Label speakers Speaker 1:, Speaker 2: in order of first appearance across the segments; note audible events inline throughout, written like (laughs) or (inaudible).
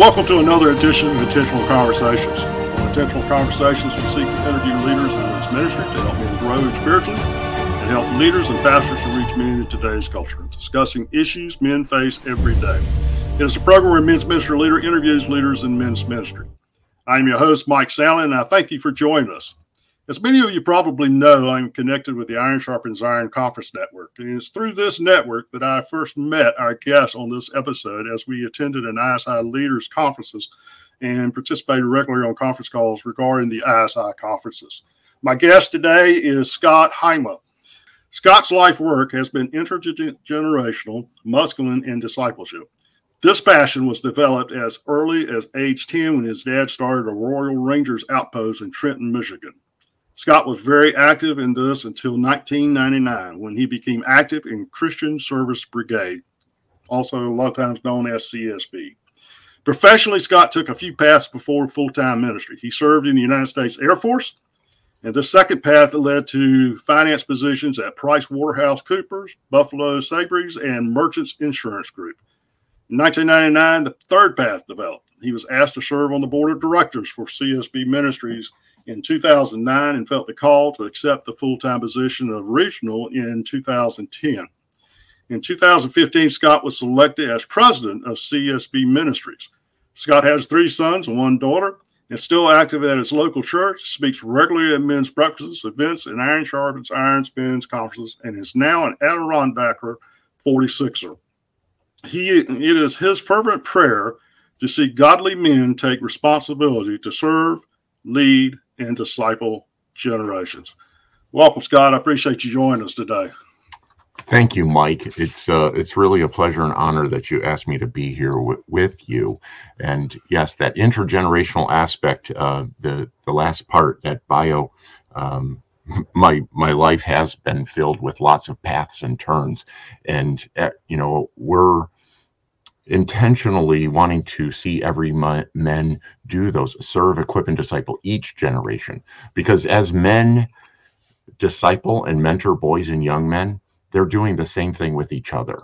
Speaker 1: welcome to another edition of Intentional Conversations. On Intentional Conversations, we seek to interview leaders in this ministry to help men grow spiritually and help leaders and pastors to reach men in today's culture, discussing issues men face every day. It is a program where men's ministry leader interviews leaders in men's ministry. I'm your host, Mike Sallin, and I thank you for joining us. As many of you probably know, I'm connected with the Iron Sharpens Iron Conference Network. And it's through this network that I first met our guest on this episode as we attended an ISI leaders conferences and participated regularly on conference calls regarding the ISI conferences. My guest today is Scott Heima. Scott's life work has been intergenerational, masculine, and discipleship. This passion was developed as early as age 10 when his dad started a Royal Rangers outpost in Trenton, Michigan. Scott was very active in this until 1999 when he became active in Christian Service Brigade, also a lot of times known as CSB. Professionally, Scott took a few paths before full time ministry. He served in the United States Air Force, and the second path led to finance positions at Price Waterhouse Coopers, Buffalo Sabres, and Merchants Insurance Group. In 1999, the third path developed. He was asked to serve on the board of directors for CSB Ministries in 2009 and felt the call to accept the full time position of regional in 2010. In 2015, Scott was selected as president of CSB Ministries. Scott has three sons and one daughter, and still active at his local church, speaks regularly at men's breakfasts, events, and Iron Sharpens Iron Spins conferences, and is now an Adirondacker 46er. He, it is his fervent prayer to see godly men take responsibility to serve, lead, and disciple generations. Welcome, Scott. I appreciate you joining us today.
Speaker 2: Thank you, Mike. It's uh, it's really a pleasure and honor that you asked me to be here w- with you. And yes, that intergenerational aspect, uh, the the last part, that bio, um, (laughs) my my life has been filled with lots of paths and turns, and uh, you know we're intentionally wanting to see every men do those serve equip and disciple each generation. Because as men disciple and mentor boys and young men they're doing the same thing with each other.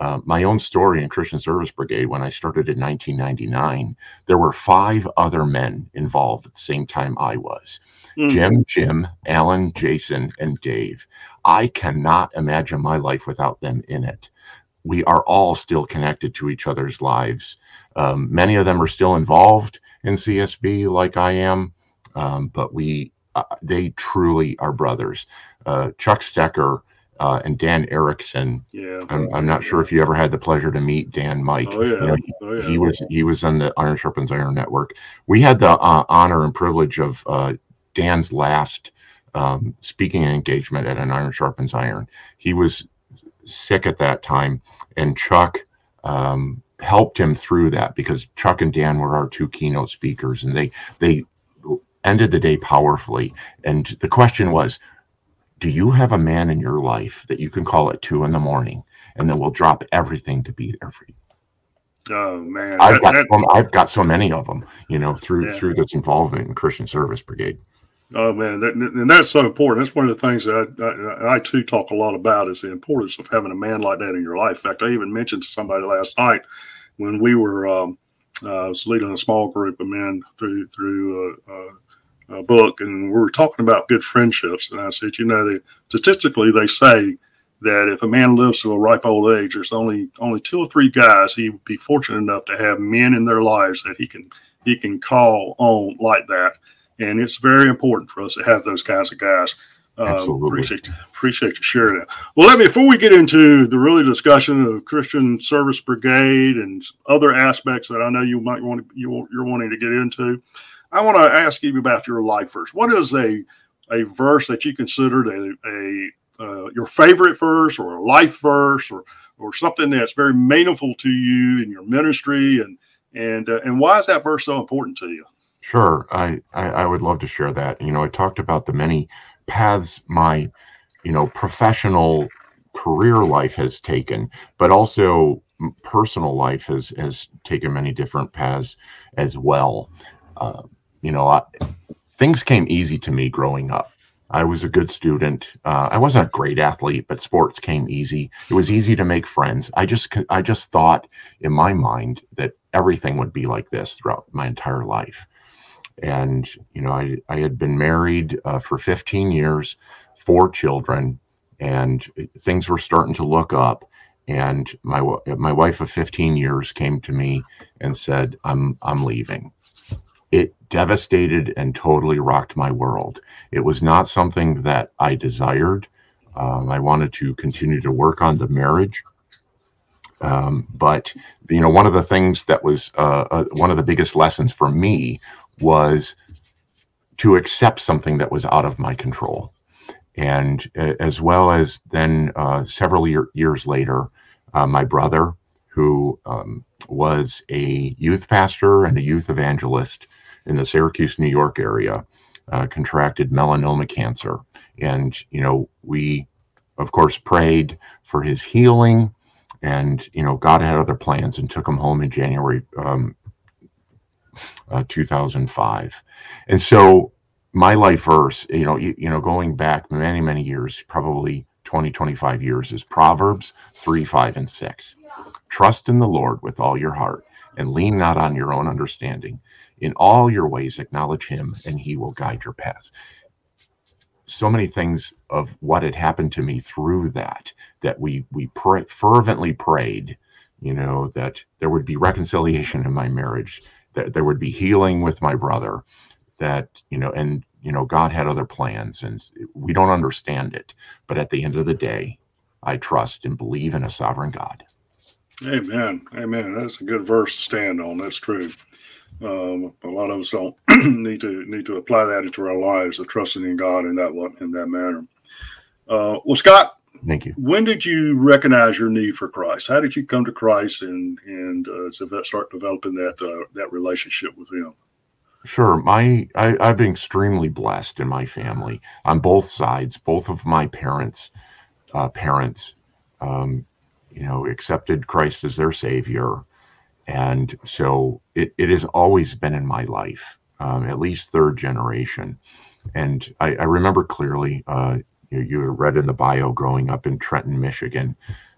Speaker 2: Uh, my own story in christian service brigade when i started in 1999 there were five other men involved at the same time i was. Mm. jim jim alan jason and dave. I cannot imagine my life without them in it we are all still connected to each other's lives. Um, many of them are still involved in CSB, like I am, um, but we uh, they truly are brothers. Uh, Chuck Stecker uh, and Dan Erickson.
Speaker 1: Yeah,
Speaker 2: I'm, I'm, not sure if you ever had the pleasure to meet Dan Mike.
Speaker 1: Oh, yeah. You
Speaker 2: know,
Speaker 1: he, oh, yeah.
Speaker 2: he, was he was on the Iron Sharpens Iron Network. We had the uh, honor and privilege of uh, Dan's last um, speaking engagement at an Iron Sharpens Iron. He was sick at that time, and Chuck um, helped him through that because Chuck and Dan were our two keynote speakers, and they they ended the day powerfully. And the question was, do you have a man in your life that you can call at two in the morning, and then we'll drop everything to be there for you?
Speaker 1: Oh man,
Speaker 2: I've got that, I've got so many of them, you know, through yeah. through this involvement in Christian Service Brigade.
Speaker 1: Oh man, and that's so important. That's one of the things that I, I, I, too talk a lot about is the importance of having a man like that in your life. In fact, I even mentioned to somebody last night when we were um, uh, I was leading a small group of men through through a, a, a, book, and we were talking about good friendships. And I said, you know, they, statistically they say that if a man lives to a ripe old age, there's only only two or three guys he would be fortunate enough to have men in their lives that he can he can call on like that and it's very important for us to have those kinds of guys.
Speaker 2: Uh,
Speaker 1: appreciate appreciate you sharing that. Well, let me before we get into the really discussion of Christian Service Brigade and other aspects that I know you might want to, you you're wanting to get into. I want to ask you about your life verse. What is a a verse that you considered a, a uh, your favorite verse or a life verse or or something that's very meaningful to you in your ministry and and uh, and why is that verse so important to you?
Speaker 2: Sure, I, I, I would love to share that. You know, I talked about the many paths my, you know, professional career life has taken, but also personal life has has taken many different paths as well. Uh, you know, I, things came easy to me growing up. I was a good student. Uh, I wasn't a great athlete, but sports came easy. It was easy to make friends. I just I just thought in my mind that everything would be like this throughout my entire life. And you know, I I had been married uh, for 15 years, four children, and things were starting to look up. And my my wife of 15 years came to me and said, "I'm I'm leaving." it devastated and totally rocked my world. It was not something that I desired. Um, I wanted to continue to work on the marriage. Um, but, you know, one of the things that was uh, uh, one of the biggest lessons for me was to accept something that was out of my control. And uh, as well as then uh, several year, years later, uh, my brother, who um, was a youth pastor and a youth evangelist, in the Syracuse, New York area, uh, contracted melanoma cancer. And, you know, we, of course, prayed for his healing. And, you know, God had other plans and took him home in January um, uh, 2005. And so my life verse, you know, you, you know, going back many, many years, probably 20, 25 years, is Proverbs 3, 5, and 6. Trust in the Lord with all your heart and lean not on your own understanding. In all your ways, acknowledge him, and he will guide your paths. So many things of what had happened to me through that, that we we pray, fervently prayed, you know, that there would be reconciliation in my marriage, that there would be healing with my brother, that you know, and you know, God had other plans, and we don't understand it, but at the end of the day, I trust and believe in a sovereign God.
Speaker 1: Amen. Amen. That's a good verse to stand on. That's true. Um, a lot of us don't (clears throat) need to need to apply that into our lives of trusting in God in that one in that manner. Uh, well, Scott,
Speaker 2: thank you.
Speaker 1: When did you recognize your need for Christ? How did you come to Christ and and uh, start developing that uh, that relationship with Him?
Speaker 2: Sure. My I, I've been extremely blessed in my family on both sides. Both of my parents, uh, parents, um, you know, accepted Christ as their Savior and so it, it has always been in my life, um, at least third generation. And I, I remember clearly, uh, you, you read in the bio growing up in Trenton, Michigan,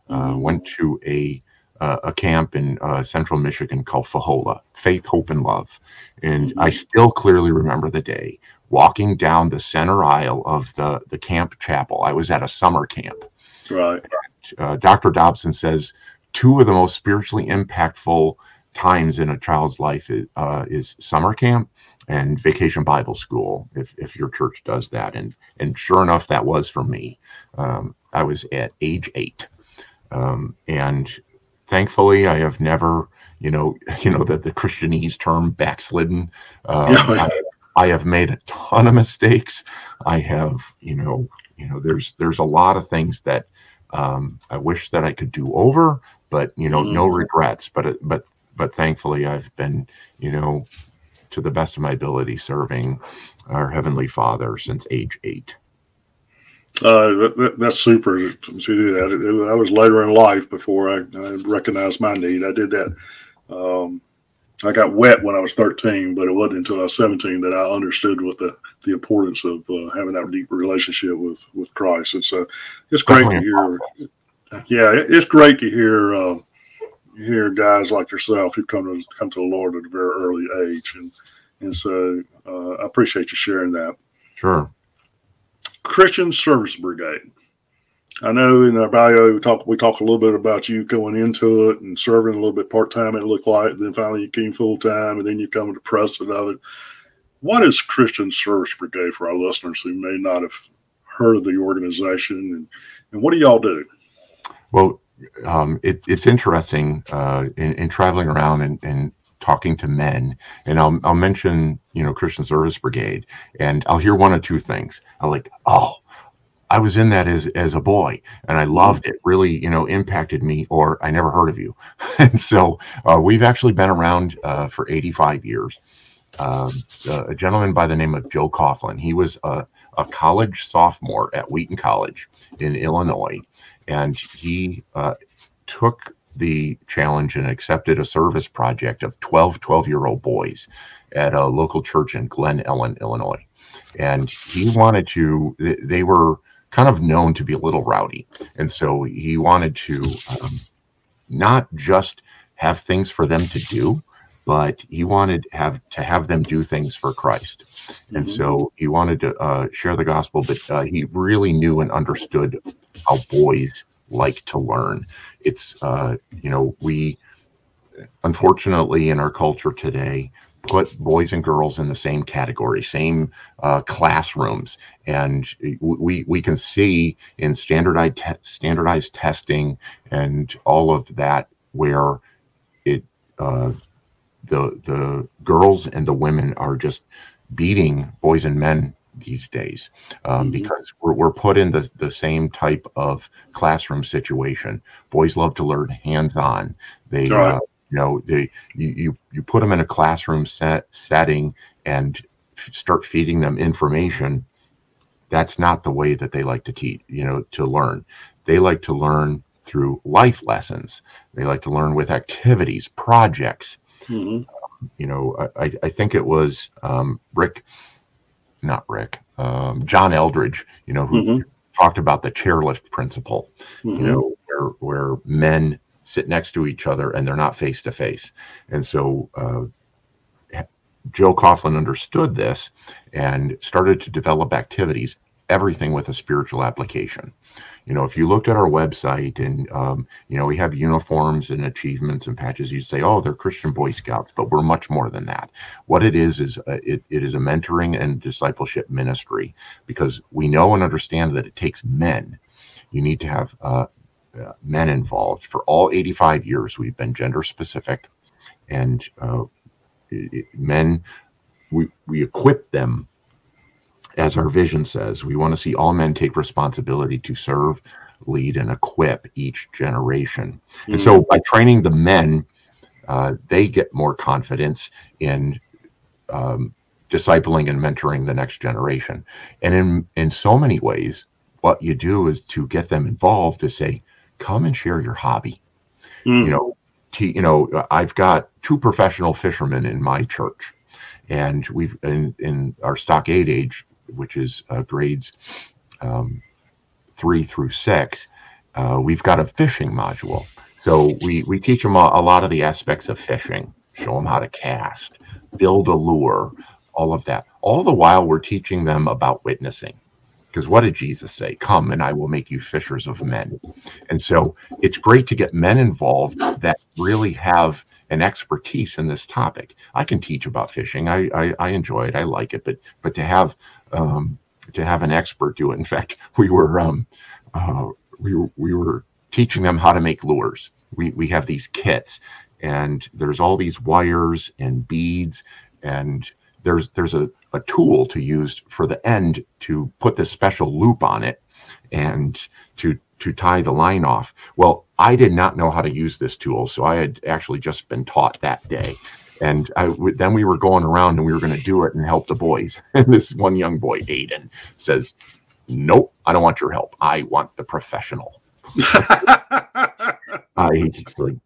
Speaker 2: uh, mm-hmm. went to a uh, a camp in uh, central Michigan called Fahola, Faith, Hope, and Love. And mm-hmm. I still clearly remember the day walking down the center aisle of the, the camp chapel. I was at a summer camp.
Speaker 1: Right.
Speaker 2: And, uh, Dr. Dobson says, two of the most spiritually impactful times in a child's life is, uh, is summer camp and vacation Bible school, if, if your church does that. And, and sure enough, that was for me. Um, I was at age eight. Um, and thankfully, I have never, you know, (laughs) you know, the, the Christianese term backslidden. Uh, I, I have made a ton of mistakes. I have, you know, you know, there's, there's a lot of things that um, I wish that I could do over, but you know, mm. no regrets. But but but thankfully, I've been you know to the best of my ability serving our heavenly Father since age eight.
Speaker 1: Uh, that, that's super to do that. I was later in life before I, I recognized my need. I did that. Um, I got wet when I was 13, but it wasn't until I was 17 that I understood what the, the importance of uh, having that deep relationship with, with Christ. And so it's great to hear yeah, it's great to hear uh, hear guys like yourself who come to come to the Lord at a very early age, and and so uh, I appreciate you sharing that.
Speaker 2: Sure.
Speaker 1: Christian Service Brigade. I know in our bio we talk we talk a little bit about you going into it and serving a little bit part time. It looked like then finally you came full time, and then you come to president of it. What is Christian Service Brigade for our listeners who may not have heard of the organization, and, and what do y'all do?
Speaker 2: Well, um, it, it's interesting uh, in, in, traveling around and, and, talking to men, and I'll, I'll mention you know Christian Service Brigade, and I'll hear one or two things. I'm like, oh, I was in that as as a boy, and I loved it. Really, you know, impacted me. Or I never heard of you, (laughs) and so uh, we've actually been around uh, for 85 years. Um, a gentleman by the name of Joe Coughlin. He was a, a college sophomore at Wheaton College in Illinois and he uh, took the challenge and accepted a service project of 12 12 year old boys at a local church in Glen Ellyn, Illinois. and he wanted to. They were kind of known to be a little rowdy, and so he wanted to um, not just have things for them to do, but he wanted have to have them do things for Christ, mm-hmm. and so he wanted to uh, share the gospel. But uh, he really knew and understood how boys like to learn. It's uh, you know we unfortunately in our culture today put boys and girls in the same category, same uh, classrooms, and we we can see in standardized te- standardized testing and all of that where it uh, the the girls and the women are just beating boys and men these days um, mm-hmm. because we're, we're put in the, the same type of classroom situation. Boys love to learn hands on. They right. uh, you know, they you, you you put them in a classroom set setting and f- start feeding them information. That's not the way that they like to teach. You know, to learn. They like to learn through life lessons. They like to learn with activities, projects. Mm-hmm. Um, you know, I, I think it was um, Rick, not Rick, um, John Eldredge, You know, who mm-hmm. talked about the chairlift principle. Mm-hmm. You know, where where men sit next to each other and they're not face to face. And so uh, Joe Coughlin understood this and started to develop activities, everything with a spiritual application. You know, if you looked at our website and, um, you know, we have uniforms and achievements and patches, you'd say, oh, they're Christian Boy Scouts, but we're much more than that. What it is, is uh, it, it is a mentoring and discipleship ministry because we know and understand that it takes men. You need to have uh, uh, men involved. For all 85 years, we've been gender specific, and uh, it, men, we, we equip them as our vision says. We want to see all men take responsibility to serve, lead, and equip each generation. Mm-hmm. And so, by training the men, uh, they get more confidence in um, discipling and mentoring the next generation. And in in so many ways, what you do is to get them involved to say, come and share your hobby. Mm. You know, t- you know, I've got two professional fishermen in my church, and we've in, in our stockade age, which is uh, grades um, three through six, uh, we've got a fishing module. So we we teach them a, a lot of the aspects of fishing, show them how to cast, build a lure, all of that. All the while, we're teaching them about witnessing because what did Jesus say? Come and I will make you fishers of men. And so it's great to get men involved that really have an expertise in this topic. I can teach about fishing. I, I, I enjoy it. I like it. But but to have um, to have an expert do it. In fact, (laughs) we were um, uh, we we were teaching them how to make lures. We we have these kits, and there's all these wires and beads, and there's there's a a tool to use for the end to put this special loop on it and to to tie the line off. Well, I did not know how to use this tool, so I had actually just been taught that day. And I, then we were going around and we were going to do it and help the boys. (laughs) And this one young boy, Aiden, says, "Nope, I don't want your help. I want the professional." (laughs) I like,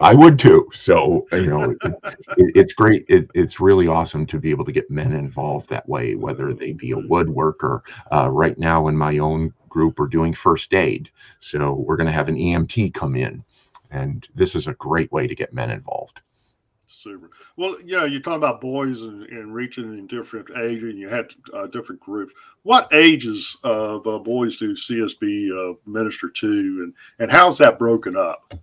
Speaker 2: I would too. So you know, it, it, it's great. It, it's really awesome to be able to get men involved that way, whether they be a woodworker. Uh, right now, in my own group, we're doing first aid, so we're going to have an EMT come in, and this is a great way to get men involved.
Speaker 1: Super. Well, you know, you're talking about boys and, and reaching in different age, and you had uh, different groups. What ages of uh, boys do CSB uh, minister to, and and how's that broken up?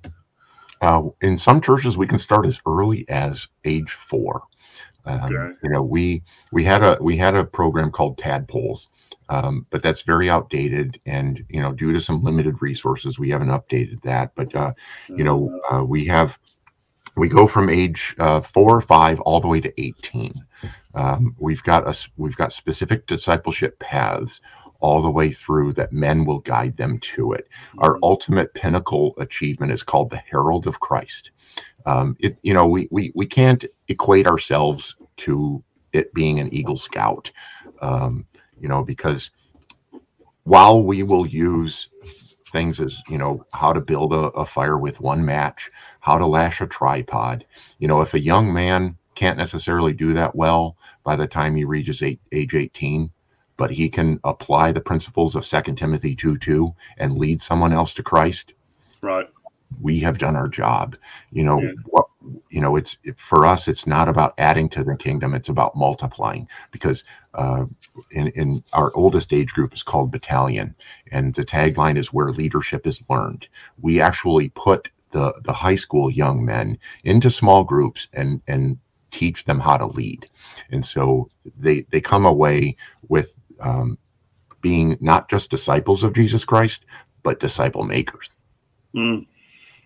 Speaker 2: Uh, in some churches, we can start as early as age four. Um, okay. You know, we we had a we had a program called Tadpoles, um, but that's very outdated, and you know, due to some limited resources, we haven't updated that. But uh, you know, uh, we have we go from age uh, four or five all the way to eighteen. Um, we've got us we've got specific discipleship paths all the way through that men will guide them to it. Mm-hmm. Our ultimate pinnacle achievement is called the Herald of Christ. Um, it, you know, we, we, we can't equate ourselves to it being an Eagle Scout, um, you know, because while we will use things as, you know, how to build a, a fire with one match, how to lash a tripod, you know, if a young man can't necessarily do that well, by the time he reaches eight, age 18, but he can apply the principles of Second Timothy 2 2 and lead someone else to Christ.
Speaker 1: Right.
Speaker 2: We have done our job. You know, yeah. what you know, it's for us, it's not about adding to the kingdom, it's about multiplying because uh, in, in our oldest age group is called battalion, and the tagline is where leadership is learned. We actually put the, the high school young men into small groups and, and teach them how to lead. And so they, they come away with um, being not just disciples of Jesus Christ, but disciple makers.
Speaker 1: Mm.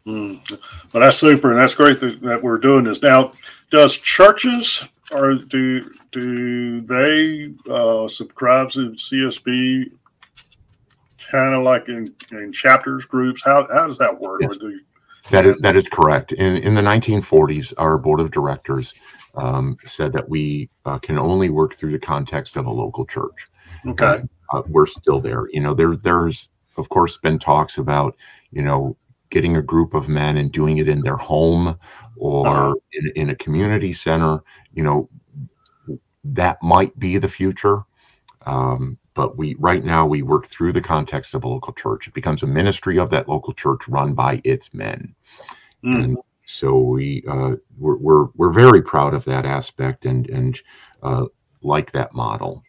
Speaker 1: Mm. Well, that's super, and that's great that, that we're doing this now. Does churches or do do they uh, subscribe to CSB kind of like in, in chapters groups? How how does that work?
Speaker 2: Yes. that is that is correct. In in the 1940s, our board of directors um, said that we uh, can only work through the context of a local church.
Speaker 1: Okay,
Speaker 2: uh, we're still there. You know, there there's of course been talks about you know getting a group of men and doing it in their home or uh-huh. in, in a community center, you know, that might be the future. Um, but we right now we work through the context of a local church. It becomes a ministry of that local church run by its men. Mm. And so we uh, we're, we're we're very proud of that aspect and and uh, like that model.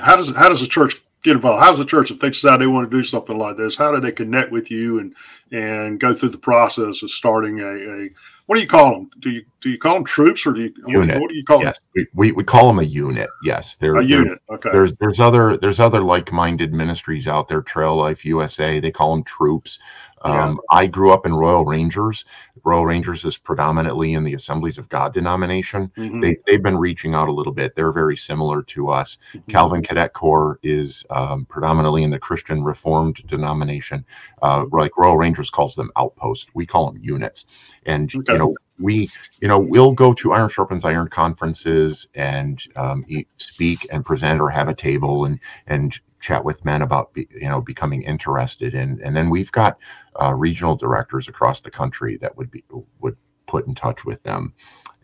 Speaker 1: How does how does the church get involved? How's the church if they that they want to do something like this? How do they connect with you and and go through the process of starting a, a what do you call them? Do you do you call them troops or do you
Speaker 2: unit.
Speaker 1: what do you call
Speaker 2: yes. them? We, we call them a unit. Yes,
Speaker 1: they're a unit. Okay.
Speaker 2: There's there's other there's other like minded ministries out there. Trail Life USA. They call them troops. Um, yeah. I grew up in Royal Rangers. Royal Rangers is predominantly in the Assemblies of God denomination. Mm-hmm. They, they've been reaching out a little bit. They're very similar to us. Mm-hmm. Calvin Cadet Corps is um, predominantly in the Christian Reformed denomination. Uh, like Royal Rangers calls them outposts. We call them units. And, okay. you know, we, you know, we'll go to Iron Sharpens Iron conferences and um, speak and present or have a table and, and chat with men about be, you know becoming interested in and then we've got uh, regional directors across the country that would be would put in touch with them.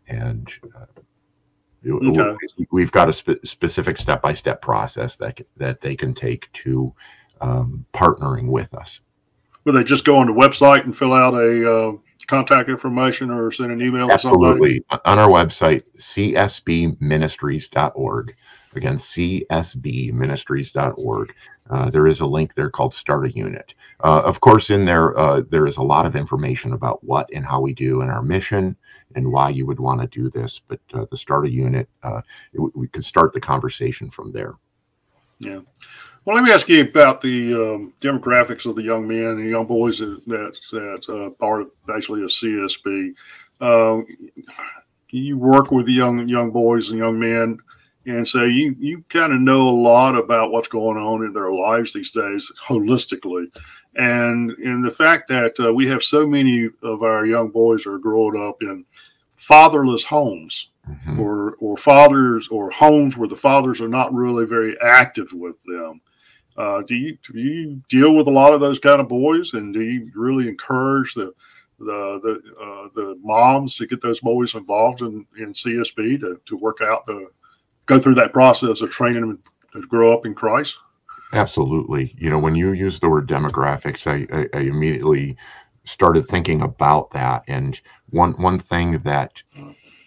Speaker 2: And uh, okay. we've got a spe- specific step-by-step process that that they can take to um, partnering with us.
Speaker 1: Will they just go on the website and fill out a uh, contact information or send an email
Speaker 2: absolutely. On our website csbministries.org Again, csbministries.org. Uh, there is a link there called Start a Unit. Uh, of course, in there, uh, there is a lot of information about what and how we do and our mission and why you would want to do this. But uh, the Start a Unit, uh, we can start the conversation from there.
Speaker 1: Yeah. Well, let me ask you about the um, demographics of the young men and young boys that that uh, of actually a CSB. You work with young young boys and young men and so you you kind of know a lot about what's going on in their lives these days holistically. And in the fact that uh, we have so many of our young boys are growing up in fatherless homes mm-hmm. or or fathers or homes where the fathers are not really very active with them. Uh, do you do you deal with a lot of those kind of boys? And do you really encourage the the the uh, the moms to get those boys involved in, in CSB to, to work out the go through that process of training them to grow up in Christ?
Speaker 2: Absolutely. You know, when you use the word demographics, I, I, I immediately started thinking about that. And one one thing that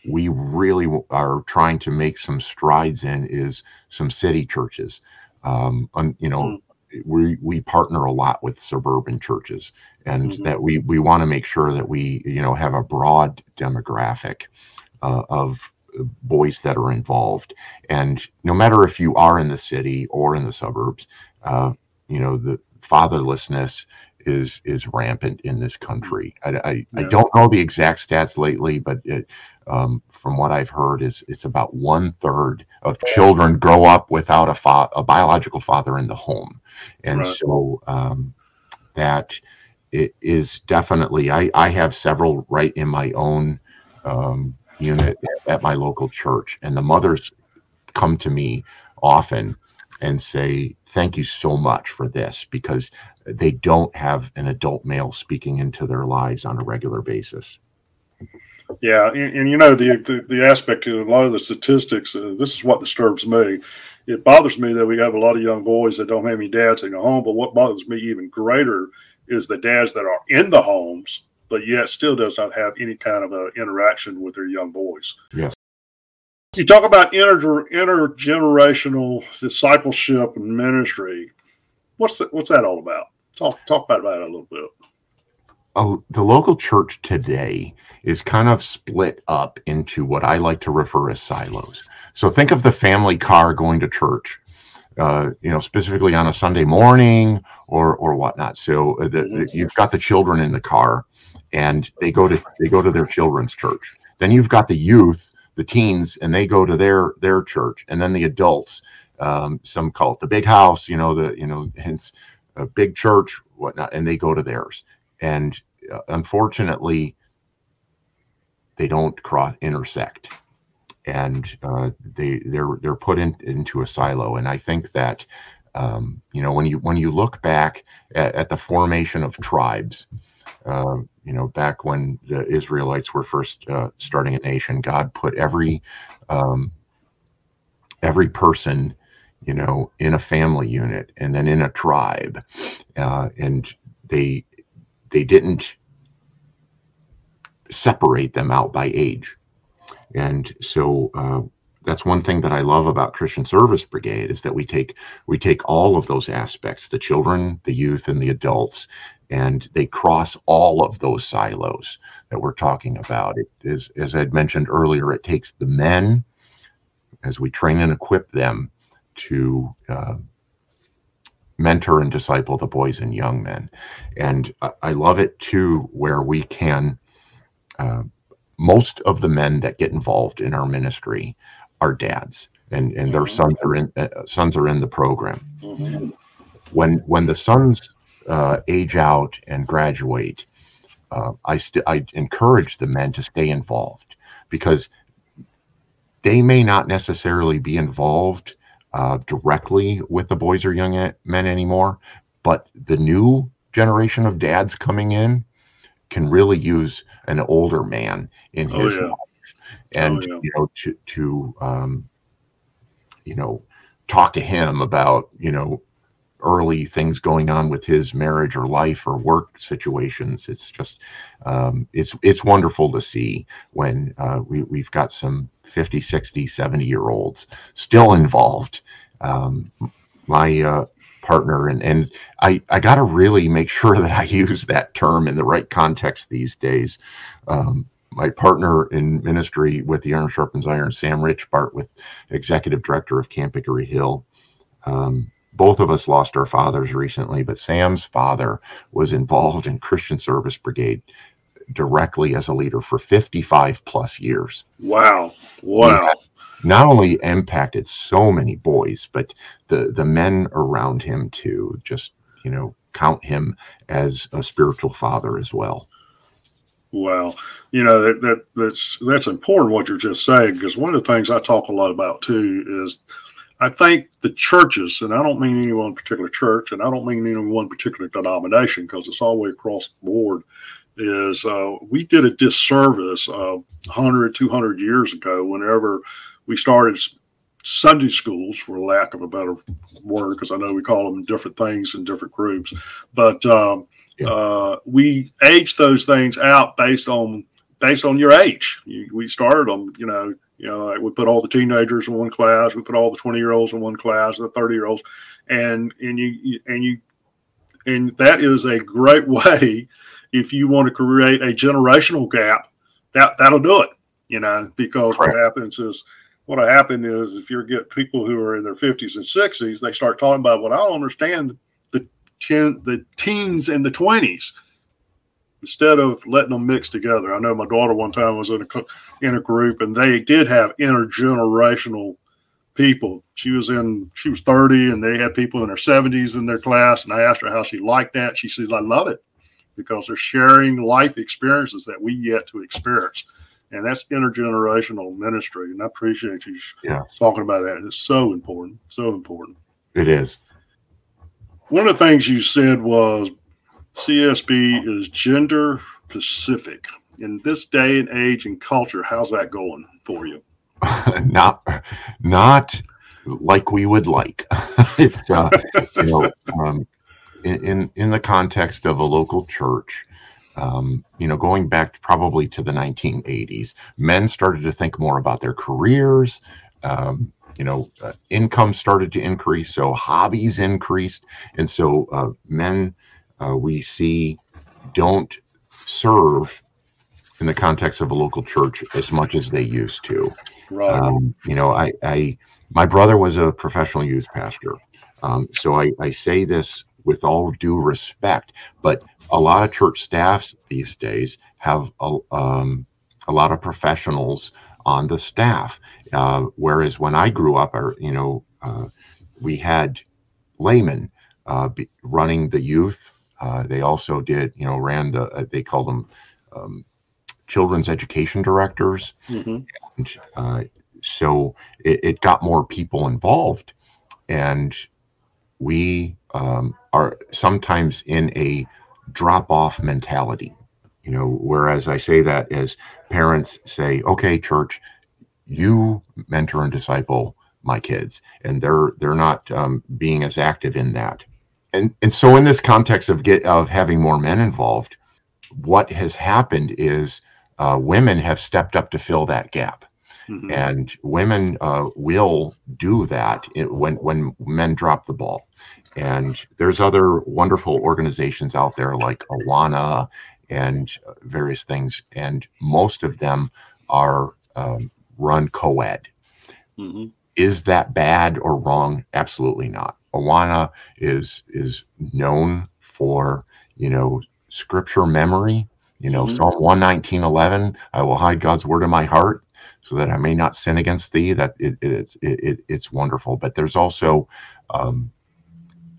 Speaker 2: we really are trying to make some strides in is some city churches. Um, you know, mm. we we partner a lot with suburban churches, and mm-hmm. that we we want to make sure that we you know have a broad demographic uh, of boys that are involved. And no matter if you are in the city or in the suburbs, uh, you know, the fatherlessness is is rampant in this country. I, I, yeah. I don't know the exact stats lately, but it, um, from what I've heard, is it's about one third of children grow up without a fa- a biological father in the home, and right. so um, that it is definitely. I I have several right in my own um, unit at my local church, and the mothers come to me often and say, Thank you so much for this because they don't have an adult male speaking into their lives on a regular basis.
Speaker 1: Yeah, and, and you know the, the, the aspect to a lot of the statistics. Uh, this is what disturbs me. It bothers me that we have a lot of young boys that don't have any dads in the home. But what bothers me even greater is the dads that are in the homes, but yet still does not have any kind of a interaction with their young boys.
Speaker 2: Yes.
Speaker 1: You talk about inter, intergenerational discipleship and ministry. What's that, what's that all about? Talk talk about that a little bit.
Speaker 2: Uh, the local church today is kind of split up into what I like to refer as silos. So think of the family car going to church, uh, you know, specifically on a Sunday morning or or whatnot. So uh, the, the, you've got the children in the car, and they go to they go to their children's church. Then you've got the youth, the teens, and they go to their their church, and then the adults. Um, some call it the big house, you know, the you know, (laughs) hence a big church, whatnot, and they go to theirs. And uh, unfortunately, they don't cross intersect, and uh, they they're they're put in, into a silo. And I think that um, you know when you when you look back at, at the formation of tribes. Uh, you know, back when the Israelites were first uh, starting a nation, God put every um, every person you know, in a family unit and then in a tribe, uh, and they they didn't separate them out by age, and so uh, that's one thing that I love about Christian Service Brigade is that we take we take all of those aspects, the children, the youth, and the adults, and they cross all of those silos that we're talking about. It is, as I'd mentioned earlier, it takes the men as we train and equip them to uh, mentor and disciple the boys and young men. And I, I love it too, where we can, uh, most of the men that get involved in our ministry are dads. And, and their sons are in uh, sons are in the program. Mm-hmm. When when the sons uh, age out and graduate, uh, I st- I encourage the men to stay involved because they may not necessarily be involved uh, directly with the boys or young men anymore, but the new generation of dads coming in can really use an older man in oh, his yeah. Life, and oh, yeah. you know to to um, you know talk to him about you know early things going on with his marriage or life or work situations it's just um, it's it's wonderful to see when uh, we, we've got some 50 60 70 year olds still involved um, my uh, partner and and I I got to really make sure (laughs) that I use that term in the right context these days. Um, my partner in ministry with the Iron Sharpens Iron, Sam Richbart, with executive director of Camp Hickory Hill. Um, both of us lost our fathers recently, but Sam's father was involved in Christian Service Brigade directly as a leader for 55 plus years.
Speaker 1: Wow. Wow
Speaker 2: not only impacted so many boys, but the the men around him too. Just you know, count him as a spiritual father as well.
Speaker 1: Well, you know that, that that's that's important what you're just saying because one of the things I talk a lot about too is I think the churches, and I don't mean any one particular church, and I don't mean any one particular denomination because it's all the way across the board. Is uh, we did a disservice uh, 100, 200 years ago whenever we started Sunday schools, for lack of a better word, because I know we call them different things in different groups. But um, yeah. uh, we age those things out based on based on your age. You, we started them, you know, you know, like we put all the teenagers in one class, we put all the twenty year olds in one class, the thirty year olds, and and you and you and that is a great (laughs) way if you want to create a generational gap. That that'll do it, you know, because right. what happens is what happened is if you get people who are in their 50s and 60s, they start talking about, well, I don't understand ten, the teens and the 20s instead of letting them mix together. I know my daughter one time was in a in a group and they did have intergenerational people. She was in she was 30 and they had people in their 70s in their class and I asked her how she liked that. She said I love it because they're sharing life experiences that we yet to experience and that's intergenerational ministry. And I appreciate you yeah. talking about that. It's so important, so important.
Speaker 2: It is.
Speaker 1: One of the things you said was CSB is gender specific. in this day and age and culture, how's that going for you? (laughs)
Speaker 2: not, not like we would like. (laughs) it's uh, you know, um, in in the context of a local church. Um, you know, going back probably to the 1980s, men started to think more about their careers. Um, you know, uh, income started to increase, so hobbies increased, and so uh, men uh, we see don't serve in the context of a local church as much as they used to.
Speaker 1: Right.
Speaker 2: Um, you know, I, I, my brother was a professional youth pastor, um, so I, I say this with all due respect, but a lot of church staffs these days have a, um, a lot of professionals on the staff. Uh, whereas when I grew up, or you know, uh, we had laymen uh, be, running the youth. Uh, they also did, you know, ran the. Uh, they called them um, children's education directors, mm-hmm. and uh, so it, it, got more people involved, and we um, are sometimes in a drop off mentality you know whereas i say that as parents say okay church you mentor and disciple my kids and they're they're not um, being as active in that. And and so in this context of get of having more men involved what has happened is uh, women have stepped up to fill that gap. Mm-hmm. and women uh, will do that when when men drop the ball. And there's other wonderful organizations out there like awana and various things, and most of them are um, run co-ed. Mm-hmm. Is that bad or wrong? Absolutely not. Awana is is known for you know scripture memory. You know mm-hmm. Psalm one nineteen eleven. I will hide God's word in my heart so that I may not sin against thee. That it, it's it, it, it's wonderful. But there's also um,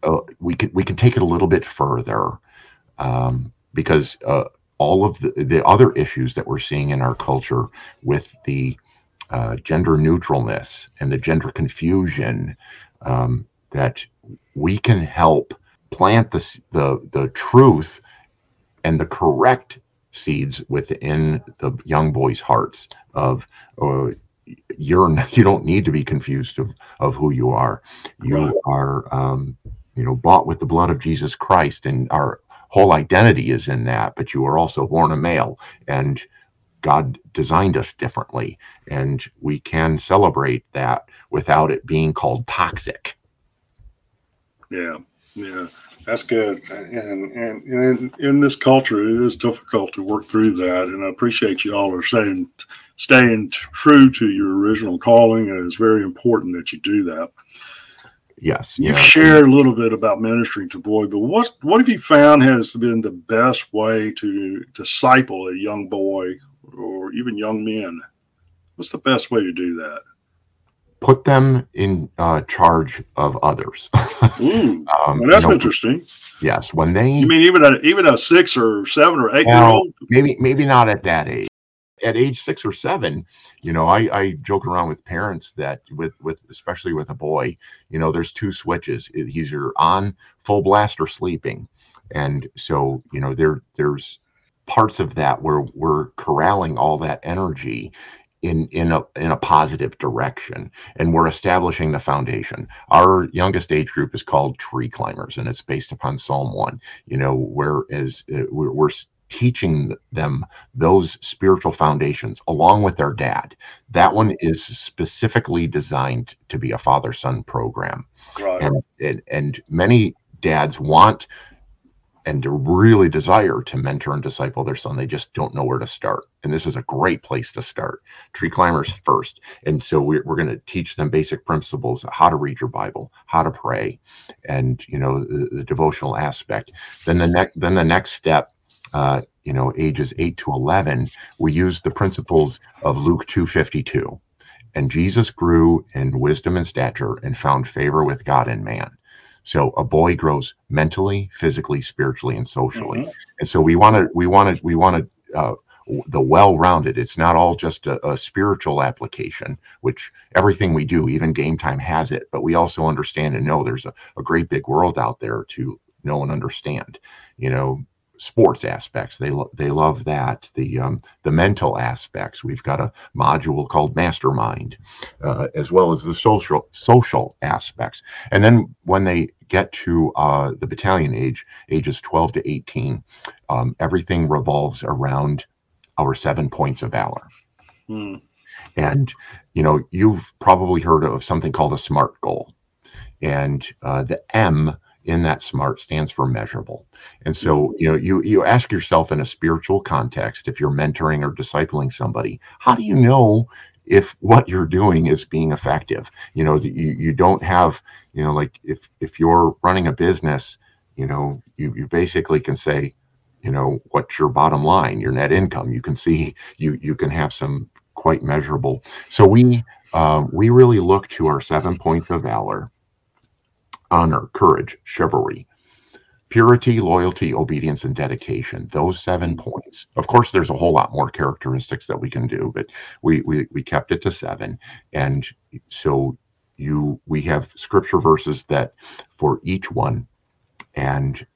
Speaker 2: uh, we can we can take it a little bit further. Um, because uh, all of the, the other issues that we're seeing in our culture with the uh, gender neutralness and the gender confusion um, that we can help plant the, the the truth and the correct seeds within the young boys' hearts of uh, you're (laughs) you don't need to be confused of of who you are. You right. are um, you know bought with the blood of Jesus Christ and are whole identity is in that, but you are also born a male and God designed us differently. And we can celebrate that without it being called toxic.
Speaker 1: Yeah, yeah, that's good. And, and, and in this culture, it is difficult to work through that. And I appreciate you all are saying, staying true to your original calling. And it's very important that you do that
Speaker 2: yes.
Speaker 1: You've yeah. shared a little bit about ministering to boy, but what what have you found has been the best way to disciple a young boy or even young men? What's the best way to do that?
Speaker 2: Put them in uh, charge of others. (laughs)
Speaker 1: mm, um, well, that's you know, interesting.
Speaker 2: Yes, when they.
Speaker 1: You mean even a even a six or seven or eight well, year old?
Speaker 2: Maybe maybe not at that age at age six or seven, you know, I, I joke around with parents that with with especially with a boy, you know, there's two switches. He's either on full blast or sleeping, and so you know there there's parts of that where we're corralling all that energy in in a in a positive direction. And we're establishing the foundation. Our youngest age group is called tree climbers and it's based upon psalm 1 you know whereas uh, we're, we're teaching them those spiritual foundations along with their dad. That one is specifically designed to be a father son program. Right. And, and, and many dads want and really desire to mentor and disciple their son. They just don't know where to start. And this is a great place to start. Tree climbers first. And so we're, we're going to teach them basic principles how to read your Bible, how to pray, and you know the, the devotional aspect. Then the next then the next step uh, you know, ages 8 to 11, we use the principles of Luke 2:52. And Jesus grew in wisdom and stature and found favor with God and man. So a boy grows mentally, physically, spiritually, and socially. Mm-hmm. And so we want to, we want to, we want to, uh, the well-rounded. It's not all just a, a, spiritual application, which everything we do, even game time, has it. But we also understand and know there's a, a great big world out there to know and understand. You know, sports aspects. They lo- they love that. The um, the mental aspects. We've got a module called Mastermind, uh, as well as the social social aspects. And then when they get to uh, the battalion age, ages 12 to 18, um, everything revolves around our seven points of valor. Hmm. And you know, you've probably heard of something called a SMART goal, and uh, the M in that SMART stands for measurable. And so, you know, you you ask yourself in a spiritual context, if you're mentoring or discipling somebody, how do you know if what you're doing is being effective? You know, you you don't have, you know, like if if you're running a business, you know, you you basically can say, you know, what's your bottom line, your net income. You can see you you can have some quite measurable. So we uh, we really look to our seven points of valor: honor, courage, chivalry, purity, loyalty, obedience, and dedication. Those seven points. Of course, there's a whole lot more characteristics that we can do, but we we we kept it to seven, and so you we have scripture verses that for each one, and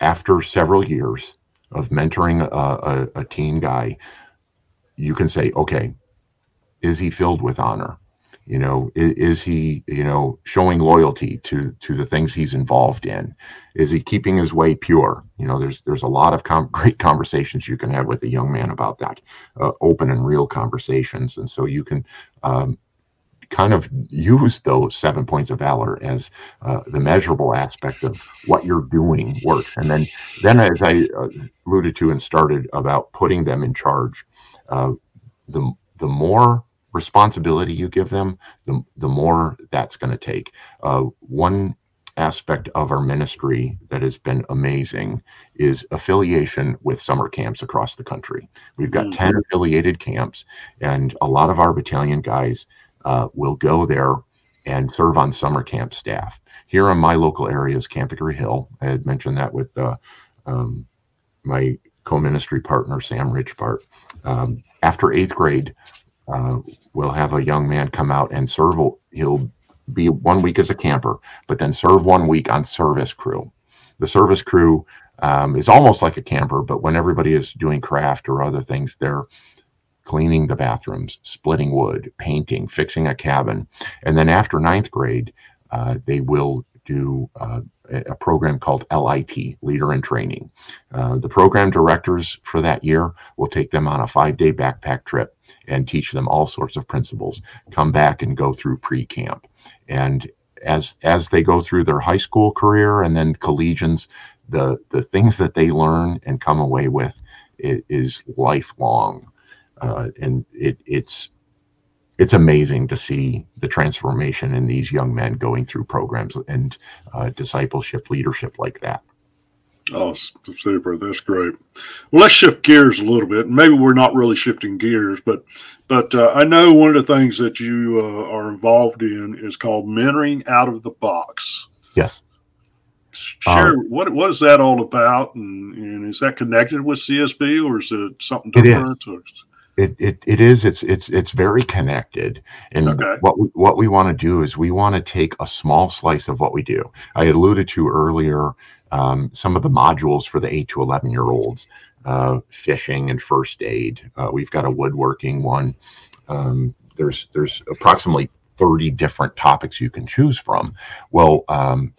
Speaker 2: after several years of mentoring a, a, a teen guy, you can say, okay, is he filled with honor you know is, is, he you know showing loyalty to to the things he's involved in? Is he keeping his way pure? You know there's there's a lot of com- (laughs) great conversations you can have with a young man about that uh, open and real conversations. And so you can um, kind of use those seven points of valor as uh, the measurable aspect of what you're doing works and then then as i uh, alluded to and started about putting them in charge uh, the the more responsibility you give them, the, the more that's going to take. Uh, one aspect of our ministry that has been amazing is affiliation with summer camps across the country. We've got mm-hmm. 10 affiliated camps, and a lot of our battalion guys uh, will go there and serve on summer camp staff. Here in my local area is Camp Hickory Hill. I had mentioned that with uh, um, my co ministry partner, Sam Richpart. Um, after eighth grade, uh, we'll have a young man come out and serve. He'll be one week as a camper, but then serve one week on service crew. The service crew um, is almost like a camper, but when everybody is doing craft or other things, they're cleaning the bathrooms, splitting wood, painting, fixing a cabin. And then after ninth grade, uh, they will do uh, a program called LIT, Leader in Training. Uh, the program directors for that year will take them on a five day backpack trip and teach them all sorts of principles, come back and go through pre camp. And as, as they go through their high school career and then collegians, the, the things that they learn and come away with is lifelong. Uh, and it, it's it's amazing to see the transformation in these young men going through programs and uh, discipleship leadership like that.
Speaker 1: Oh, super! That's great. Well, let's shift gears a little bit. Maybe we're not really shifting gears, but but uh, I know one of the things that you uh, are involved in is called mentoring out of the box.
Speaker 2: Yes.
Speaker 1: Sure. um, what what is that all about, and, and is that connected with CSB, or is it something different? It is.
Speaker 2: It, it, it is it's it's it's very connected. And okay. what we, what we want to do is we want to take a small slice of what we do. I alluded to earlier um, some of the modules for the 8 to 11 year olds uh, fishing and first aid. Uh, we've got a woodworking one. Um, there's there's approximately 30 different topics you can choose from. Well um,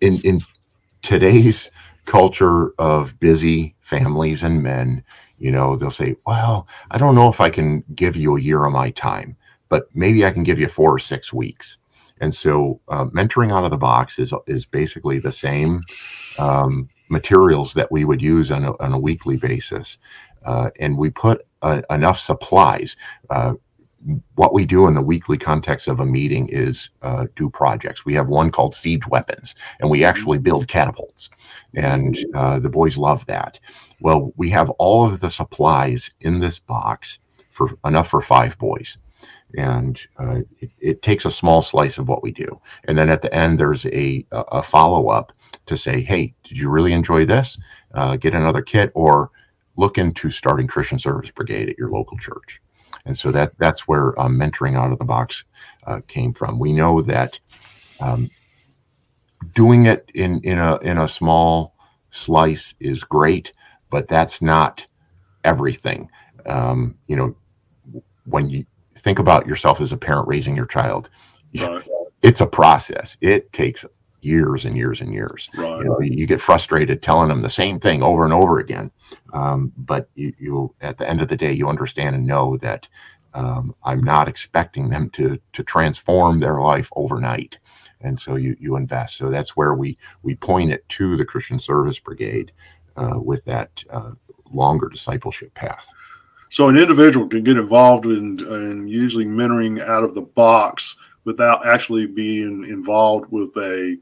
Speaker 2: in in today's culture of busy families and men you know, they'll say, well, I don't know if I can give you a year of my time, but maybe I can give you four or six weeks. And so, uh, mentoring out of the box is is basically the same um, materials that we would use on a, on a weekly basis, uh, and we put uh, enough supplies. Uh, what we do in the weekly context of a meeting is uh, do projects. We have one called Siege Weapons, and we actually build catapults, and uh, the boys love that. Well, we have all of the supplies in this box for enough for five boys. And uh, it, it, takes a small slice of what we do. And then at the end, there's a, a follow up to say, hey, did you really enjoy this? Uh, get another kit or look into starting Christian Service Brigade at your local church. And so that that's where um, mentoring out of the box uh, came from. We know that um, doing it in in a in a small slice is great, but that's not everything. Um, you know, when you think about yourself as a parent raising your child, right. it's a process. It takes years and years and years. Right. You, know, you, get frustrated telling them the same thing over and over again. Um, but you, you, at the end of the day, you understand and know that um, I'm not expecting them to to transform their life overnight, and so you you invest. So that's where we we point it to the Christian Service Brigade uh, with that uh, longer discipleship path.
Speaker 1: So an individual can get involved in, in usually mentoring out of the box without actually being involved with a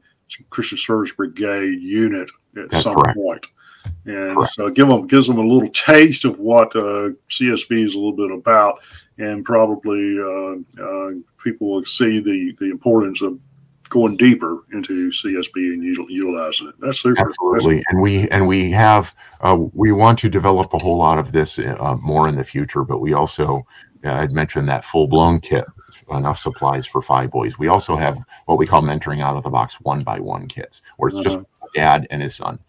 Speaker 1: Christian Service Brigade unit at That's some correct. point. And correct. so give them gives them a little taste of what uh, CSB is a little bit about, and probably uh, uh, people will see the the importance of going deeper into CSB and utilizing it. That's super.
Speaker 2: Absolutely, That's, and we and we have uh, we want to develop a whole lot of this uh, more in the future, but we also uh, I'd mentioned that full blown kit enough supplies for five boys. We also have what we call mentoring out of the box one by one kits, where it's uh-huh. just dad and his son.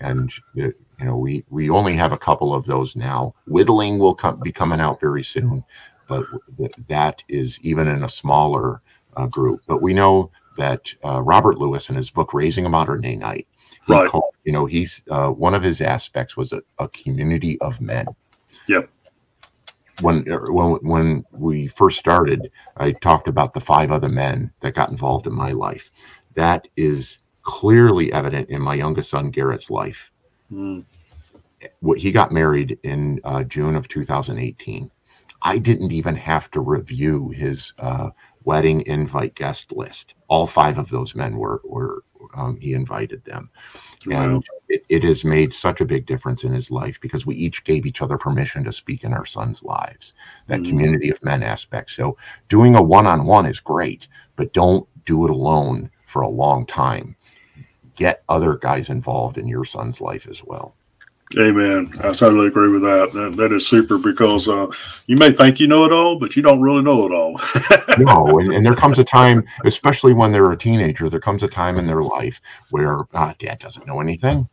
Speaker 2: And you know, we we only have a couple of those now. Whittling will come be coming out very soon, but that is even in a smaller uh, group. But we know that uh, Robert Lewis in his book Raising a Modern Day Knight, right? Called, you know, he's uh, one of his aspects was a, a community of men.
Speaker 1: Yep
Speaker 2: when when when we first started, I talked about the five other men that got involved in my life. That is clearly evident in my youngest son Garrett's life. Mm. What he got married in uh, June of 2018. I didn't even have to review his uh, wedding invite guest list. All five of those men were were um, he invited them, and it, it has made such a big difference in his life because we each gave each other permission to speak in our sons' lives. That mm community of men aspect. So doing a one on one is great, but don't do it alone for a long time. Get other guys involved in your son's life as well.
Speaker 1: Amen. I totally agree with that. That, that is super because uh, you may think you know it all, but you don't really know it all. (laughs)
Speaker 2: no, and, and, there comes a time, especially when they're a teenager, there comes a time in their life where ah, dad doesn't know anything.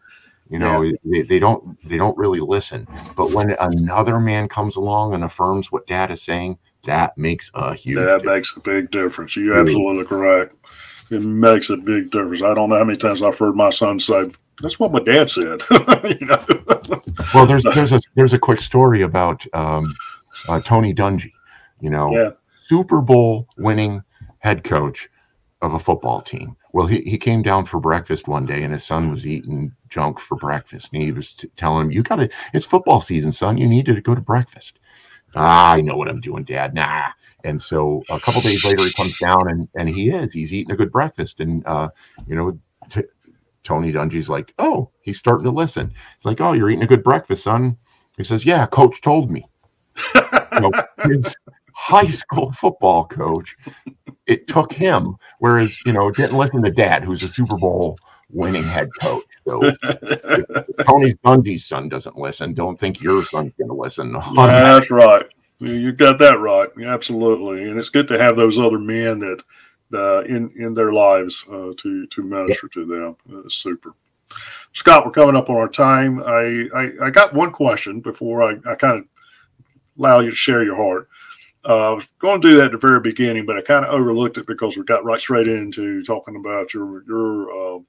Speaker 2: You know, yeah. they, they don't they don't really listen. But when another man comes along and affirms what dad is saying, that makes a huge.
Speaker 1: That difference. makes a big difference. You're absolutely correct. It makes a big difference. I don't know how many times I've heard my son say, that's what my dad said. (laughs) you know?
Speaker 2: well, there's (laughs) there's a there's a quick story about um, uh, Tony Dungy. You know, yeah. Super Bowl winning head coach of a football team. Well, he, he came down for breakfast one day and his son was eating junk for breakfast. And he was t- telling him, You got to, it's football season, son. You need to go to breakfast. Ah, I know what I'm doing, dad. Nah. And so a couple days later, he comes down and, and he is, he's eating a good breakfast. And, uh, you know, t- Tony Dungy's like, oh, he's starting to listen. He's like, oh, you're eating a good breakfast, son. He says, yeah, coach told me. (laughs) know, his high school football coach, it took him, whereas, you know, didn't listen to dad, who's a Super Bowl winning head coach. So (laughs) Tony Dungy's son doesn't listen. Don't think your son's going to listen.
Speaker 1: That's right. You got that right. Absolutely. And it's good to have those other men that – uh, in in their lives uh, to to minister to them. Uh, super. Scott, we're coming up on our time. I, I, I got one question before I, I kind of allow you to share your heart. Uh, I was going to do that at the very beginning, but I kind of overlooked it because we got right straight into talking about your your uh,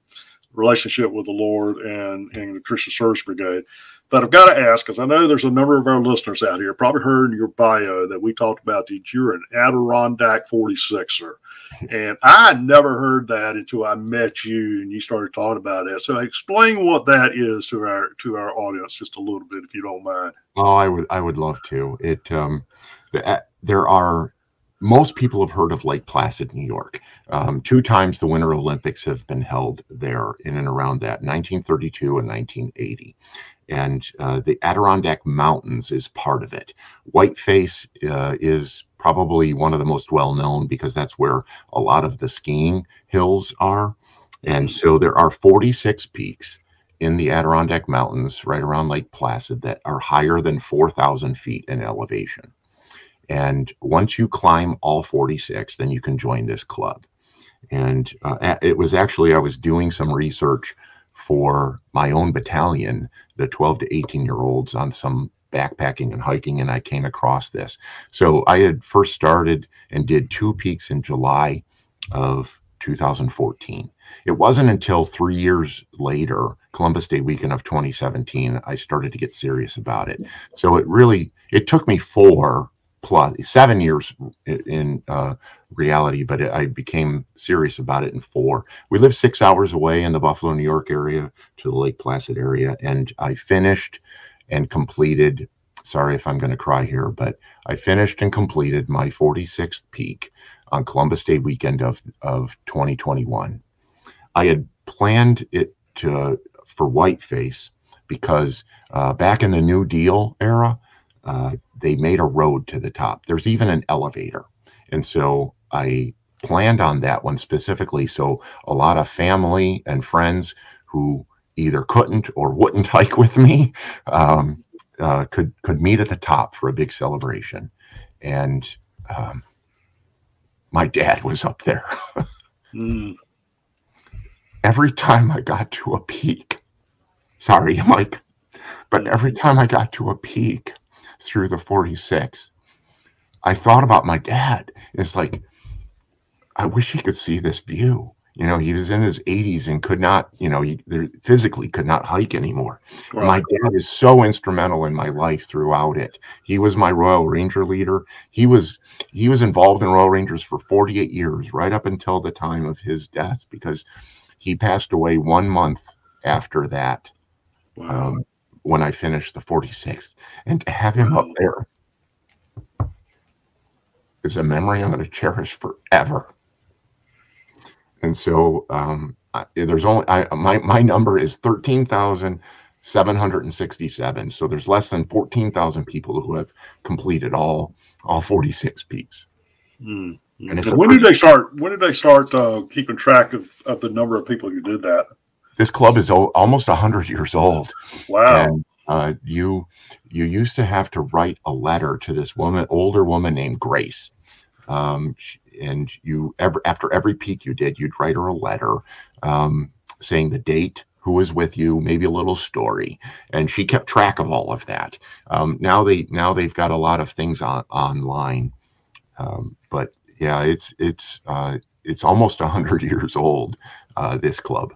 Speaker 1: relationship with the Lord and, and the Christian Service Brigade. But I've got to ask, because I know there's a number of our listeners out here probably heard in your bio that we talked about that you're an Adirondack 46er. And I never heard that until I met you and you started talking about it. So explain what that is to our to our audience just a little bit, if you don't mind.
Speaker 2: Oh, I would I would love to. It um, uh, there are most people have heard of Lake Placid, New York. Um, two times the Winter Olympics have been held there in and around that, 1932 and 1980 and uh, the Adirondack Mountains is part of it. Whiteface uh, is probably one of the most well known because that's where a lot of the skiing hills are. And so there are 46 peaks in the Adirondack Mountains right around Lake Placid that are higher than 4,000 feet in elevation. And once you climb all 46, then you can join this club. And uh, it was actually, I was doing some research for my own battalion, the 12 to 18 year olds, on some backpacking and hiking, and I came across this. So I had first started and did two peaks in July of 2014. It wasn't until three years later, Columbus Day weekend of 2017, I started to get serious about it. So it really it took me four plus seven years in uh, reality, but I became serious about it in four. We live six hours away in the Buffalo, New York area to the Lake Placid area, and I finished and completed. Sorry if I'm going to cry here, but I finished and completed my 46th peak on Columbus Day weekend of of 2021. I had planned it to for whiteface because uh, back in the New Deal era, uh, they made a road to the top. There's even an elevator, and so I planned on that one specifically. So a lot of family and friends who either couldn't or wouldn't (laughs) hike with me um, uh, could could meet at the top for a big celebration, and um, my dad was up there. mm. Every time I got to a peak, sorry, Mike, but every time I got to a peak through the 46, I thought about my dad. It's like, I wish he could see this view. You know, he was in his 80s and could not, you know, he physically could not hike anymore. My dad is so instrumental in my life throughout it. He was my Royal Ranger leader. He was he was involved in Royal Rangers for 48 years, right up until the time of his death, because he passed away one month after that. Wow. Um, when I finished the 46th, and to have him up there is a memory I'm going to cherish forever and so um, there's only I, my my number is thirteen thousand seven hundred and sixty-seven. So there's less than fourteen thousand people who have completed all all forty-six peaks.
Speaker 1: Mm. And, and when did they start? When did they start uh, keeping track of, of the number of people who did that?
Speaker 2: This club is o- almost hundred years old.
Speaker 1: Wow. And,
Speaker 2: uh, you you used to have to write a letter to this woman, older woman named Grace. Um, and you ever after every peak you did, you'd write her a letter um, saying the date, who was with you, maybe a little story, and she kept track of all of that. Um, now they now they've got a lot of things on online, um, but yeah, it's it's uh, it's almost hundred (laughs) years old. Uh, this club.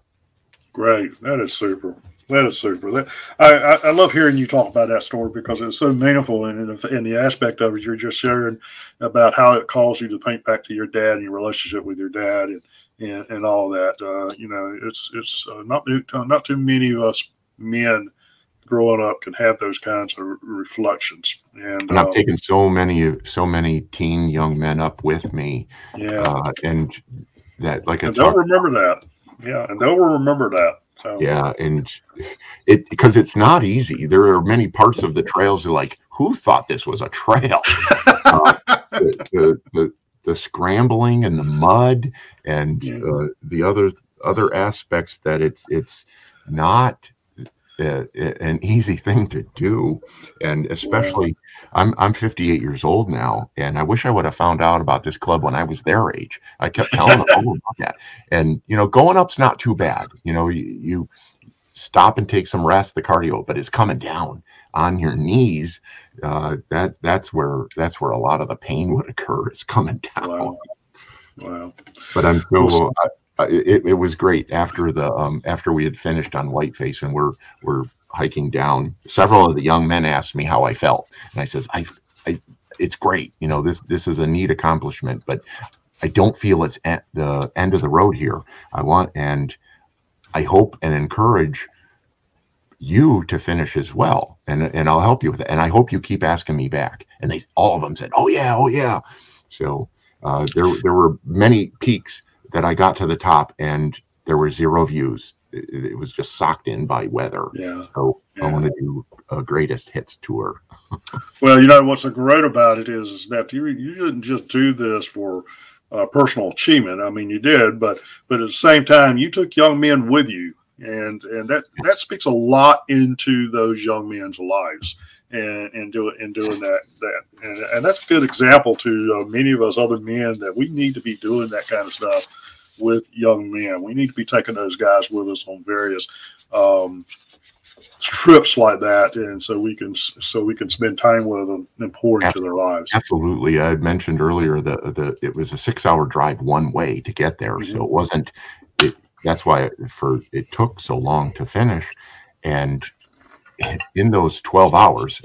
Speaker 1: Great, that is super. That is super. That, I, I, love hearing you talk about that story because it's so meaningful and in, in the aspect of it you're just sharing about how it caused you to think back to your dad and your relationship with your dad and and, and all that. Uh, you know, it's it's uh, not not too many of us men growing up can have those kinds of reflections. And,
Speaker 2: and I've uh, taken so many so many teen young men up with me.
Speaker 1: Yeah, uh,
Speaker 2: and that like
Speaker 1: I don't remember that. Yeah, and they'll remember that.
Speaker 2: So. Yeah, and it because it's not easy. There are many parts of the trails that like who thought this was a trail? (laughs) uh, the, the, the, the scrambling and the mud and uh, the other other aspects that it's it's not uh, an easy thing to do and especially I'm I'm 58 years old now, and I wish I would have found out about this club when I was their age. I kept telling them all about that, and you know, going up's not too bad. You know, you, you stop and take some rest, the cardio, but it's coming down on your knees. Uh, that that's where that's where a lot of the pain would occur. Is coming down.
Speaker 1: Wow. wow.
Speaker 2: But I'm so. I, it, it was great after the um, after we had finished on Whiteface and we're we're hiking down, several of the young men asked me how I felt, and I says, "I, I, it's great. You know, this this is a neat accomplishment, but I don't feel it's at the end of the road here. I want and I hope and encourage." you to finish as well and and I'll help you with it and I hope you keep asking me back and they all of them said oh yeah oh yeah so uh, there there were many peaks that I got to the top and there were zero views it, it was just socked in by weather.
Speaker 1: Yeah.
Speaker 2: So
Speaker 1: yeah.
Speaker 2: I want to do a greatest hits tour. (laughs)
Speaker 1: well, you know what's great about it is, is that you you didn't just do this for uh, personal achievement. I mean, you did, but but at the same time, you took young men with you, and and that that speaks a lot into those young men's lives. And, and doing and doing that that and, and that's a good example to uh, many of us other men that we need to be doing that kind of stuff with young men. We need to be taking those guys with us on various um, trips like that, and so we can so we can spend time with them and pour into their lives.
Speaker 2: Absolutely, I mentioned earlier that the it was a six hour drive one way to get there, mm-hmm. so it wasn't. It, that's why it, for it took so long to finish, and in those twelve hours,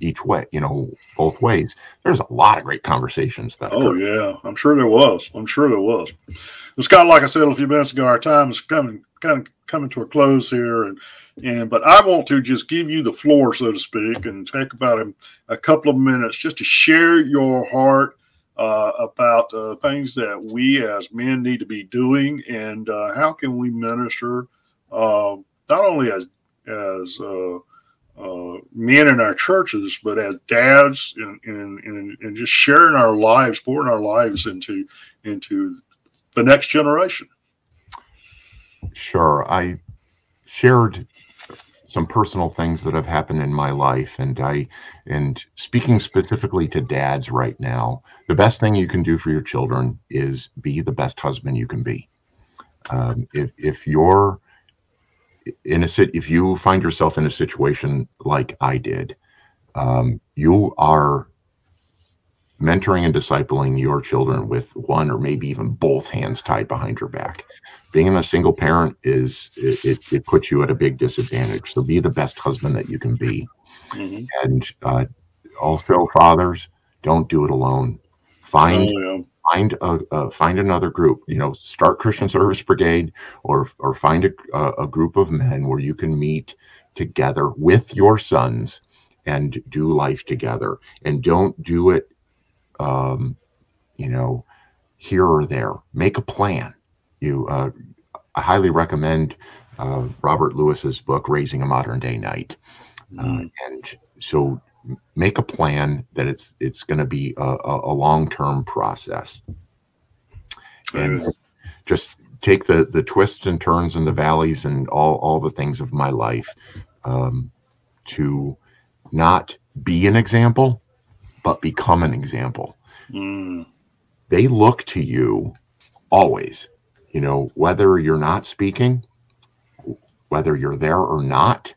Speaker 2: each way, you know, both ways. There's a lot of great conversations that.
Speaker 1: Oh occurred. yeah, I'm sure there was. I'm sure there was. Well, Scott, like I said a few minutes ago, our time is coming kind of coming to a close here, and and but I want to just give you the floor, so to speak, and take about a, a couple of minutes just to share your heart uh, about uh, things that we as men need to be doing, and uh, how can we minister uh, not only as as uh, uh, men in our churches, but as dads and, and, and, just sharing our lives, pouring our lives into into the next generation.
Speaker 2: Sure, I shared some personal things that have happened in my life and i and speaking specifically to dads right now the best thing you can do for your children is be the best husband you can be um, if, if you're in a sit if you find yourself in a situation like i did um, you are mentoring and discipling your children with one or maybe even both hands tied behind your back being a single parent is it, it, it, puts you at a big disadvantage so be the best husband that you can be mm-hmm. and uh, also fathers don't do it alone find oh, yeah. Find a, uh, find another group you know start christian service brigade or or find a, a group of men where you can meet together with your sons and do life together. And don't do it um, you know here or there. Make a plan. You uh, I highly recommend uh, Robert Lewis's book Raising a Modern Day Knight, uh, mm. and so make a plan that it's it's going to be a, a, long term process, and mm. just take the the twists and turns and the valleys and all all the things of my life um, to not be an example, but become an example. Mm. They look to you always you know, whether you're not speaking, whether you're there or not,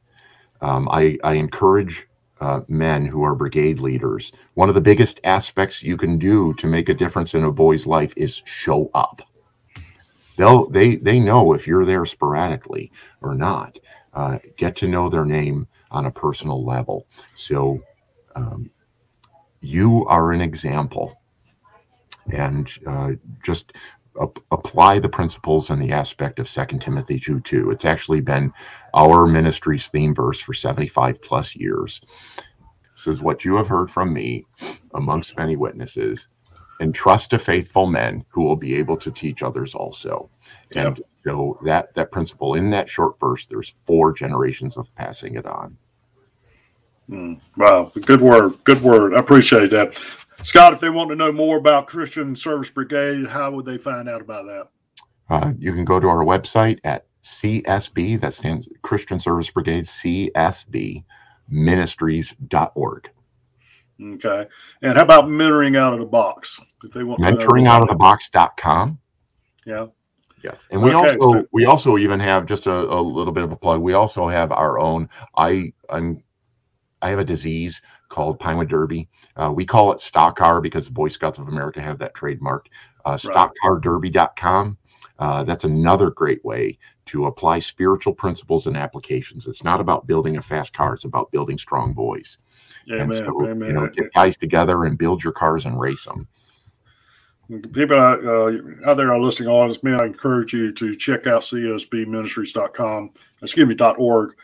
Speaker 2: um, I, I encourage uh, men who are brigade leaders. One of the biggest aspects you can do to make a difference in a boy's life is show up. They'll they they know if you're there sporadically or not. Uh, get to know their name on a personal level. So um, you are an example, and uh, just apply the principles and the aspect of Second Timothy 2 2. It's actually been our ministry's theme verse for 75 plus years. This is what you have heard from me amongst many witnesses, and trust to faithful men who will be able to teach others also. And yep. so that that principle in that short verse, there's four generations of passing it on.
Speaker 1: Mm, wow, good word, good word. I appreciate that. Scott, if they want to know more about Christian Service Brigade, how would they find out about that?
Speaker 2: Uh, you can go to our website at CSB, that stands Christian Service Brigade, CSB ministries.org.
Speaker 1: Okay. And how about mentoring out of the box?
Speaker 2: If they want mentoring out of the box.com.
Speaker 1: Yeah.
Speaker 2: Yes. And we okay. also we also even have just a, a little bit of a plug. We also have our own I I'm I have a disease called Pinewood Derby. Uh, we call it Stock Car because the Boy Scouts of America have that trademark. Uh, StockCarDerby.com. Uh, that's another great way to apply spiritual principles and applications. It's not about building a fast car; it's about building strong boys. Amen. And so, Amen. you know, get guys together and build your cars and race them.
Speaker 1: People uh, out there are listening on this, man, I encourage you to check out csbministries.com, excuse me, .org.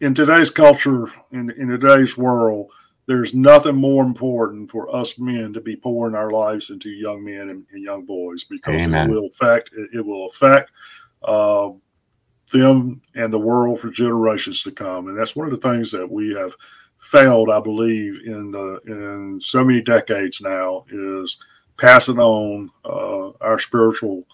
Speaker 1: In today's culture, in, in today's world, there's nothing more important for us men to be pouring our lives into young men and, and young boys because Amen. it will affect it, it will affect uh, them and the world for generations to come. And that's one of the things that we have failed, I believe, in the in so many decades now is passing on uh, our spiritual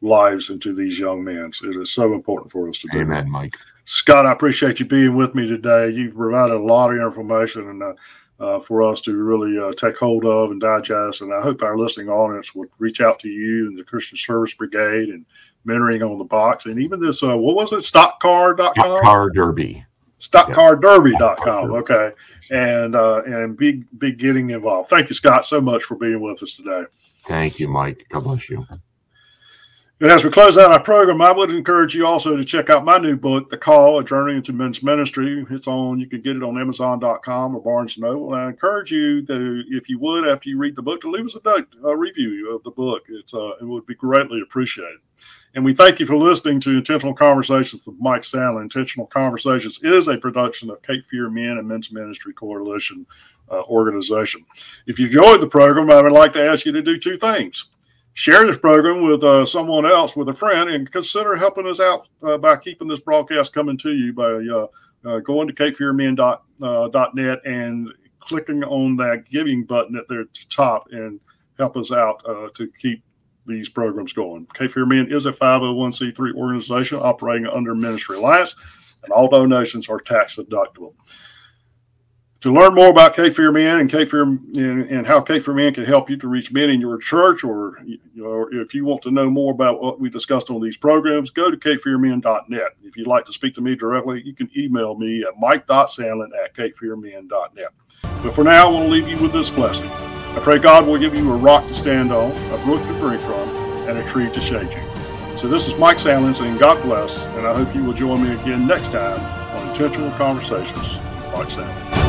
Speaker 1: lives into these young men. So it is so important for us to do.
Speaker 2: Amen, Mike.
Speaker 1: Scott, I appreciate you being with me today. You've provided a lot of information, and uh, uh, for us to really uh, take hold of and digest. And I hope our listening audience would reach out to you and the Christian Service Brigade and mentoring on the box and even this, uh, what was it, stockcar.com?
Speaker 2: Stock Car Derby.
Speaker 1: Stockcarderby.com. Okay. And, uh, and be, be getting involved. Thank you, Scott, so much for being with us today.
Speaker 2: Thank you, Mike. God bless you.
Speaker 1: And as we close out our program, I would encourage you also to check out my new book, The Call, A Journey into Men's Ministry. It's on, you can get it on Amazon.com or Barnes & Noble. And I encourage you to, if you would, after you read the book, to leave us a, a review of the book. It's uh, It would be greatly appreciated. And we thank you for listening to Intentional Conversations with Mike Sandlin. Intentional Conversations is a production of Cape Fear Men and Men's Ministry Coalition uh, organization. If you enjoyed the program, I would like to ask you to do two things share this program with uh, someone else, with a friend, and consider helping us out uh, by keeping this broadcast coming to you by uh, uh going to capefearmen.net uh, and clicking on that giving button at the top and help us out uh, to keep these programs going. Cape is a 501c3 organization operating under Ministry Alliance, and all donations are tax deductible. To learn more about Cape Fear Men and Cape Fear and, and, how Cape Fear Men can help you to reach men in your church, or you know, if you want to know more about what we discussed on these programs, go to capefearmen.net. If you'd like to speak to me directly, you can email me at mike.sandlin at capefearmen.net. But for now, I want to leave you with this blessing. I pray God will give you a rock to stand on, a brook to drink from, and a tree to shade you. So this is Mike Sandlin saying God bless, and I hope you will join me again next time on Intentional Conversations. Mike Sandlin.